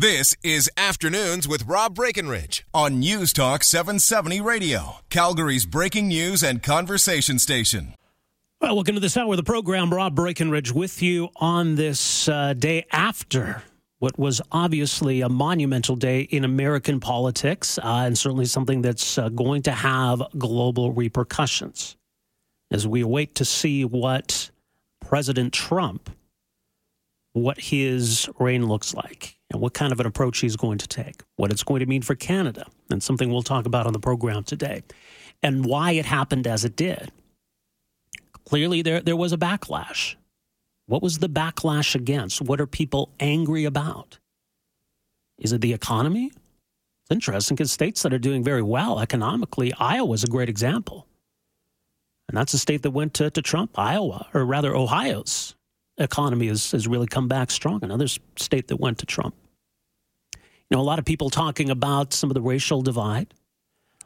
This is Afternoons with Rob Breckenridge on News Talk 770 Radio, Calgary's breaking news and conversation station. Well, welcome to this hour of the program. Rob Breckenridge with you on this uh, day after what was obviously a monumental day in American politics, uh, and certainly something that's uh, going to have global repercussions as we await to see what President Trump, what his reign looks like and what kind of an approach he's going to take, what it's going to mean for Canada, and something we'll talk about on the program today, and why it happened as it did. Clearly, there, there was a backlash. What was the backlash against? What are people angry about? Is it the economy? It's interesting because states that are doing very well economically, Iowa's a great example. And that's a state that went to, to Trump, Iowa, or rather Ohio's economy has, has really come back strong. Another state that went to Trump. You know, a lot of people talking about some of the racial divide.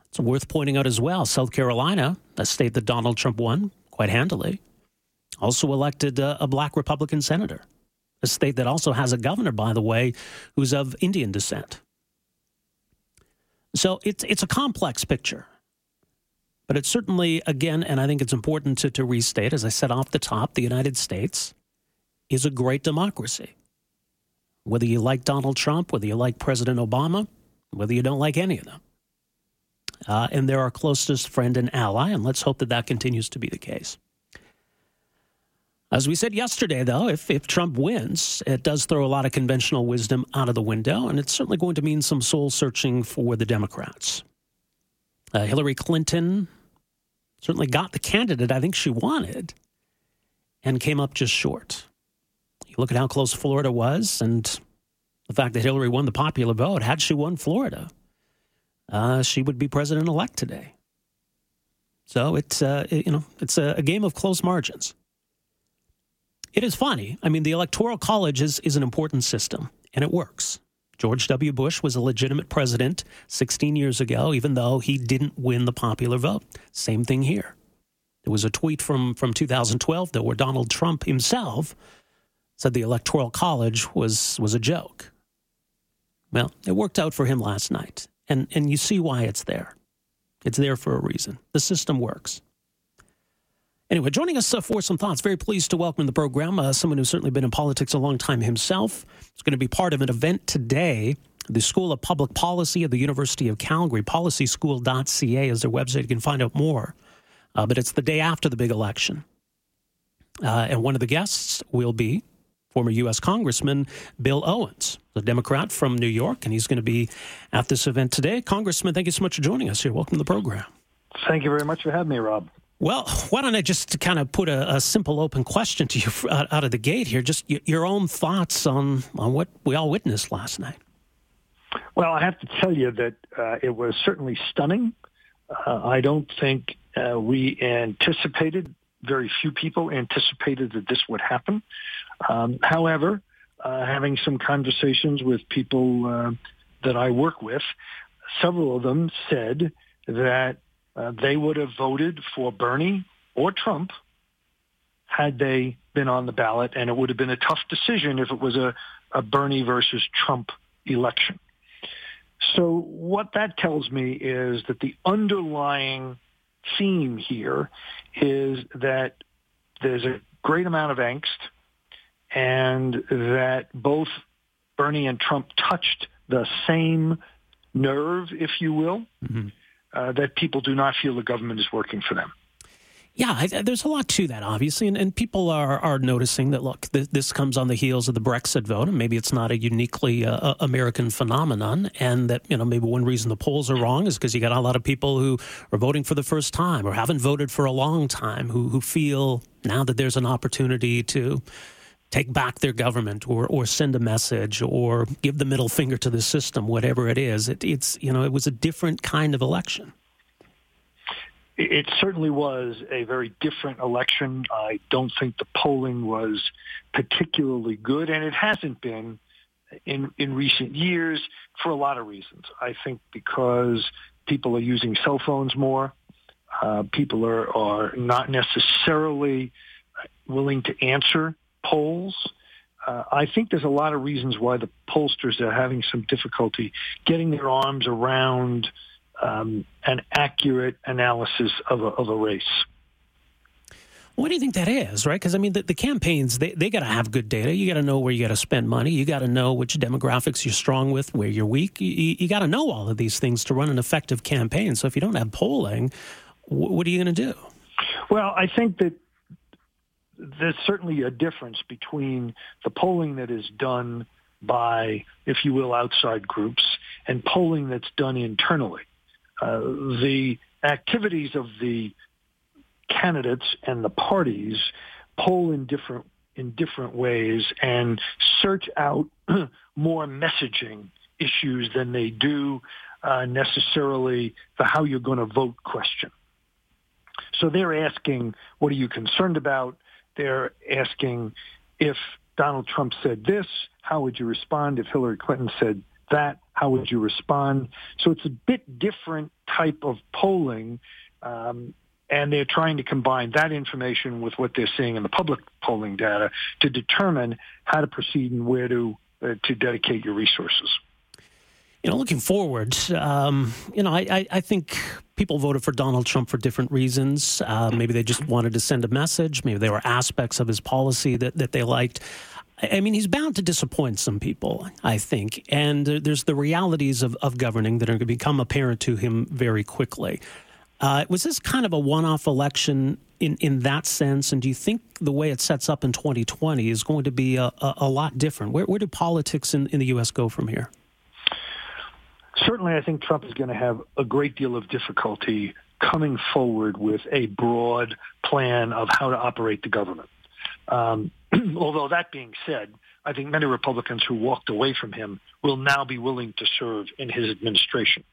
It's worth pointing out as well. South Carolina, a state that Donald Trump won quite handily, also elected a, a black Republican senator. A state that also has a governor, by the way, who's of Indian descent. So it's it's a complex picture. But it's certainly, again, and I think it's important to, to restate, as I said off the top, the United States is a great democracy. Whether you like Donald Trump, whether you like President Obama, whether you don't like any of them. Uh, and they're our closest friend and ally, and let's hope that that continues to be the case. As we said yesterday, though, if, if Trump wins, it does throw a lot of conventional wisdom out of the window, and it's certainly going to mean some soul searching for the Democrats. Uh, Hillary Clinton certainly got the candidate I think she wanted and came up just short. You look at how close Florida was and the fact that Hillary won the popular vote. Had she won Florida, uh, she would be president elect today. So it's uh, you know it's a, a, game of close margins. It is funny. I mean, the electoral college is is an important system, and it works. George W. Bush was a legitimate president 16 years ago, even though he didn't win the popular vote. Same thing here. There was a tweet from from 2012 though, where Donald Trump himself said the Electoral College was, was a joke. Well, it worked out for him last night. And, and you see why it's there. It's there for a reason. The system works. Anyway, joining us uh, for some thoughts, very pleased to welcome the program uh, someone who's certainly been in politics a long time himself. He's going to be part of an event today. The School of Public Policy at the University of Calgary, policyschool.ca is their website. You can find out more. Uh, but it's the day after the big election. Uh, and one of the guests will be former U.S. Congressman Bill Owens, a Democrat from New York, and he's going to be at this event today. Congressman, thank you so much for joining us here. Welcome to the program. Thank you very much for having me, Rob. Well, why don't I just kind of put a, a simple open question to you out of the gate here? Just your own thoughts on, on what we all witnessed last night. Well, I have to tell you that uh, it was certainly stunning. Uh, I don't think uh, we anticipated, very few people anticipated that this would happen. Um, however, uh, having some conversations with people uh, that I work with, several of them said that uh, they would have voted for Bernie or Trump had they been on the ballot, and it would have been a tough decision if it was a, a Bernie versus Trump election. So what that tells me is that the underlying theme here is that there's a great amount of angst and that both Bernie and Trump touched the same nerve, if you will, mm-hmm. uh, that people do not feel the government is working for them. Yeah, I, there's a lot to that, obviously, and, and people are, are noticing that. Look, th- this comes on the heels of the Brexit vote, and maybe it's not a uniquely uh, American phenomenon, and that you know maybe one reason the polls are wrong is because you got a lot of people who are voting for the first time or haven't voted for a long time who who feel now that there's an opportunity to take back their government or, or send a message or give the middle finger to the system, whatever it is. It, it's, you know, it was a different kind of election. It certainly was a very different election. I don't think the polling was particularly good, and it hasn't been in, in recent years for a lot of reasons. I think because people are using cell phones more, uh, people are, are not necessarily willing to answer polls. uh, I think there's a lot of reasons why the pollsters are having some difficulty getting their arms around um, an accurate analysis of a, of a race. What do you think that is, right? Because I mean, the, the campaigns they, they got to have good data. You got to know where you got to spend money. You got to know which demographics you're strong with, where you're weak. You, you got to know all of these things to run an effective campaign. So if you don't have polling, what are you going to do? Well, I think that there's certainly a difference between the polling that is done by, if you will, outside groups and polling that's done internally. Uh, the activities of the candidates and the parties poll in different in different ways and search out more messaging issues than they do uh, necessarily the how you're going to vote question. So they're asking, what are you concerned about? They're asking if Donald Trump said this, how would you respond? If Hillary Clinton said that, how would you respond? So it's a bit different type of polling. Um, and they're trying to combine that information with what they're seeing in the public polling data to determine how to proceed and where to uh, to dedicate your resources. You know, looking forward, um, you know, I, I, think people voted for Donald Trump for different reasons. Uh, maybe they just wanted to send a message. Maybe there were aspects of his policy that, that they liked. I mean, he's bound to disappoint some people, I think. And there's the realities of, of governing that are going to become apparent to him very quickly. Uh, was this kind of a one off election in, in that sense? And do you think the way it sets up in 2020 is going to be a, a, a lot different? Where, where do politics in, in the U.S. go from here? Certainly I think Trump is going to have a great deal of difficulty coming forward with a broad plan of how to operate the government. Um, although that being said, I think many Republicans who walked away from him will now be willing to serve in his administration.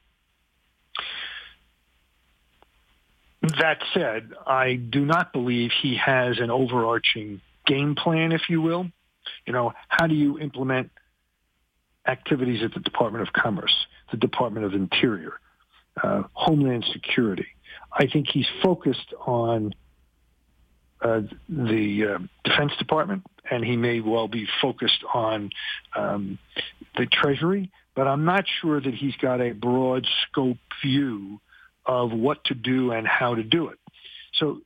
That said, I do not believe he has an overarching game plan, if you will. You know, how do you implement activities at the Department of Commerce? the Department of Interior, uh, Homeland Security. I think he's focused on uh, the uh, Defense Department, and he may well be focused on um, the Treasury, but I'm not sure that he's got a broad scope view of what to do and how to do it. So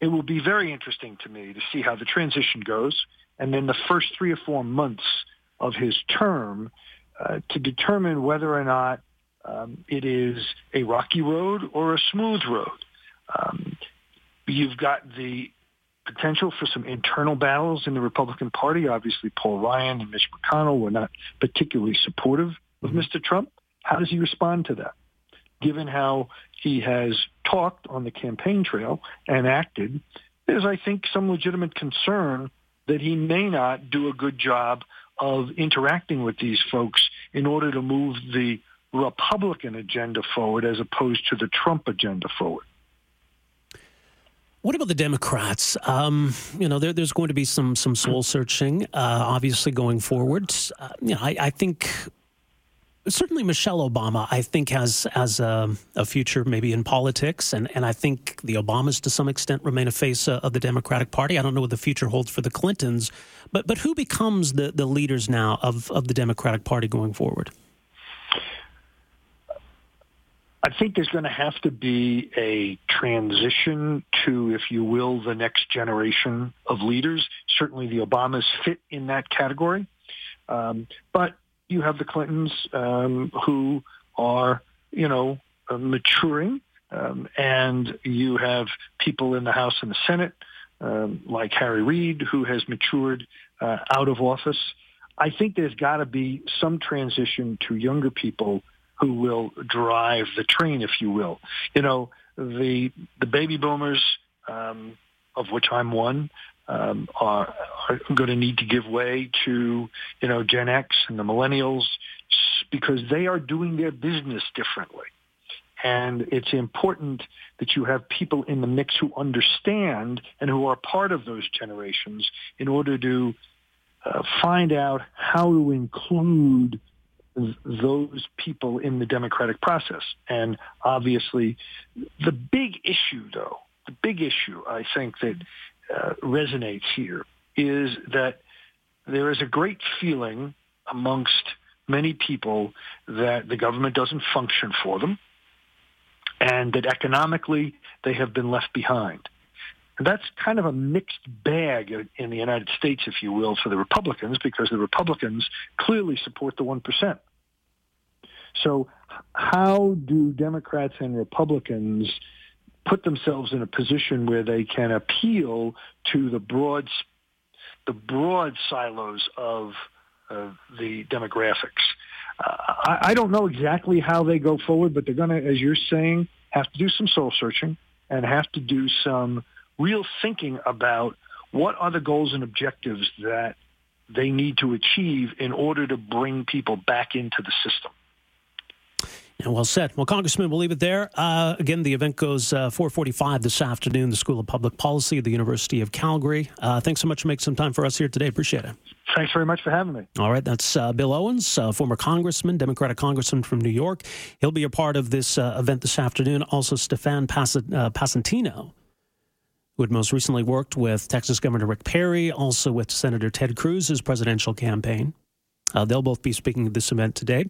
it will be very interesting to me to see how the transition goes, and then the first three or four months of his term uh, to determine whether or not um, it is a rocky road or a smooth road. Um, you've got the potential for some internal battles in the Republican Party. Obviously, Paul Ryan and Mitch McConnell were not particularly supportive of Mr. Mm-hmm. Trump. How does he respond to that? Given how he has talked on the campaign trail and acted, there's, I think, some legitimate concern that he may not do a good job of interacting with these folks in order to move the Republican agenda forward as opposed to the Trump agenda forward. What about the Democrats? Um, you know, there, there's going to be some some soul searching, uh, obviously going forward. Uh, you know, I, I think certainly Michelle Obama, I think, has has a, a, future maybe in politics, and, and I think the Obamas to some extent remain a face uh, of the Democratic Party. I don't know what the future holds for the Clintons, but but who becomes the, the leaders now of, of the Democratic Party going forward? I think there's going to have to be a transition to, if you will, the next generation of leaders. Certainly the Obamas fit in that category. Um, but you have the Clintons um, who are, you know, uh, maturing, um, and you have people in the House and the Senate um, like Harry Reid who has matured uh, out of office. I think there's got to be some transition to younger people who will drive the train, if you will. You know, the the baby boomers, um, of which I'm one, um, are, are going to need to give way to, you know, Gen X and the millennials because they are doing their business differently. And it's important that you have people in the mix who understand and who are part of those generations in order to uh, find out how to include th- those people in the democratic process. And obviously, the big issue, though, the big issue I think that uh, resonates here is that there is a great feeling amongst many people that the government doesn't function for them and that economically they have been left behind. And that's kind of a mixed bag in the United States, if you will, for the Republicans, because the Republicans clearly support the 1%. So how do Democrats and Republicans put themselves in a position where they can appeal to the broad, the broad silos of the demographics? Uh, I, I don't know exactly how they go forward, but they're going to, as you're saying, have to do some soul searching and have to do some real thinking about what are the goals and objectives that they need to achieve in order to bring people back into the system. And well said. Well, Congressman, we'll leave it there. Uh, again, the event goes uh, 445 this afternoon, the School of Public Policy at the University of Calgary. Uh, thanks so much for making some time for us here today. Appreciate it. Thanks very much for having me. All right, that's uh, Bill Owens, uh, former congressman, Democratic congressman from New York. He'll be a part of this uh, event this afternoon. Also, Stefan Passantino, who had most recently worked with Texas Governor Rick Perry, also with Senator Ted Cruz's presidential campaign. they'll both be speaking at this event today.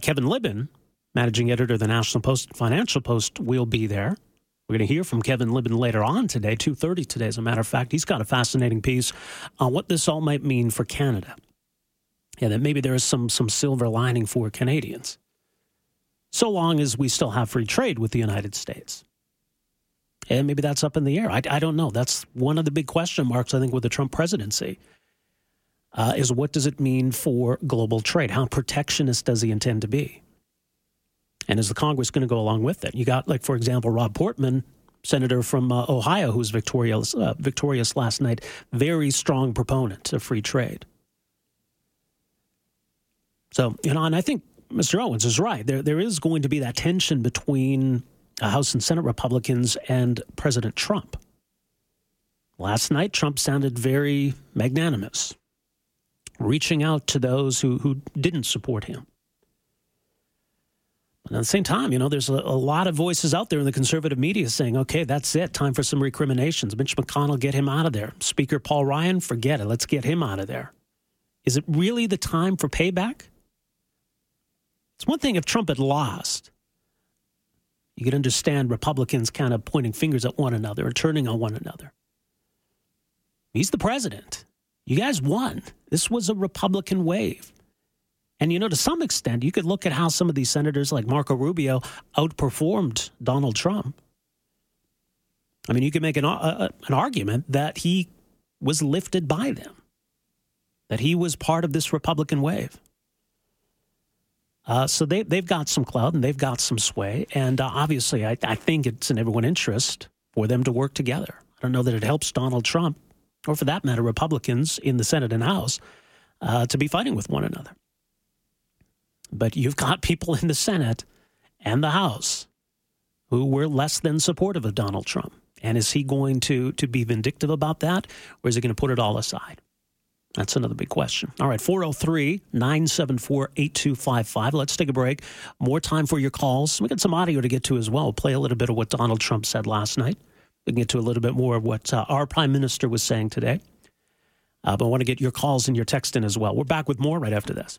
Kevin Libin, managing editor of the National Post Financial Post, will be there. We're going to hear from Kevin Libin later on today, 2.30 today, as a matter of fact. He's got a fascinating piece on what this all might mean for Canada. Yeah, that maybe there is some, some silver lining for Canadians, so long as we still have free trade with the United States. And maybe that's up in the air. I, I don't know. That's one of the big question marks, I think, with the Trump presidency. Uh, is what does it mean for global trade? How protectionist does he intend to be? And is the Congress going to go along with it? You got, like, for example, Rob Portman, senator from uh, Ohio, who was victorious, uh, victorious last night, very strong proponent of free trade. So, you know, and I think Mr. Owens is right. There, there is going to be that tension between uh, House and Senate Republicans and President Trump. Last night, Trump sounded very magnanimous, reaching out to those who, who didn't support him. But at the same time, you know, there's a, a, lot of voices out there in the conservative media saying, okay, that's it. Time for some recriminations. Mitch McConnell, get him out of there. Speaker Paul Ryan, forget it. Let's get him out of there. Is it really the time for payback? It's one thing if Trump had lost. You could understand Republicans kind of pointing fingers at one another and turning on one another. He's the president. You guys won. This was a Republican wave. And, you know, to some extent, you could look at how some of these senators like Marco Rubio outperformed Donald Trump. I mean, you could make an, uh, an argument that he was lifted by them, that he was part of this Republican wave. Uh, so they, they've got some clout and they've got some sway. And uh, obviously, I, I think it's in everyone's interest for them to work together. I don't know that it helps Donald Trump, or for that matter, Republicans in the Senate and House, uh, to be fighting with one another. But you've got people in the Senate and the House who were less than supportive of Donald Trump. And is he going to, to be vindictive about that, or is he going to put it all aside? That's another big question. All right, 403 974 8255. Let's take a break. More time for your calls. We got some audio to get to as well. Play a little bit of what Donald Trump said last night. We can get to a little bit more of what uh, our prime minister was saying today. Uh, but I want to get your calls and your text in as well. We're back with more right after this.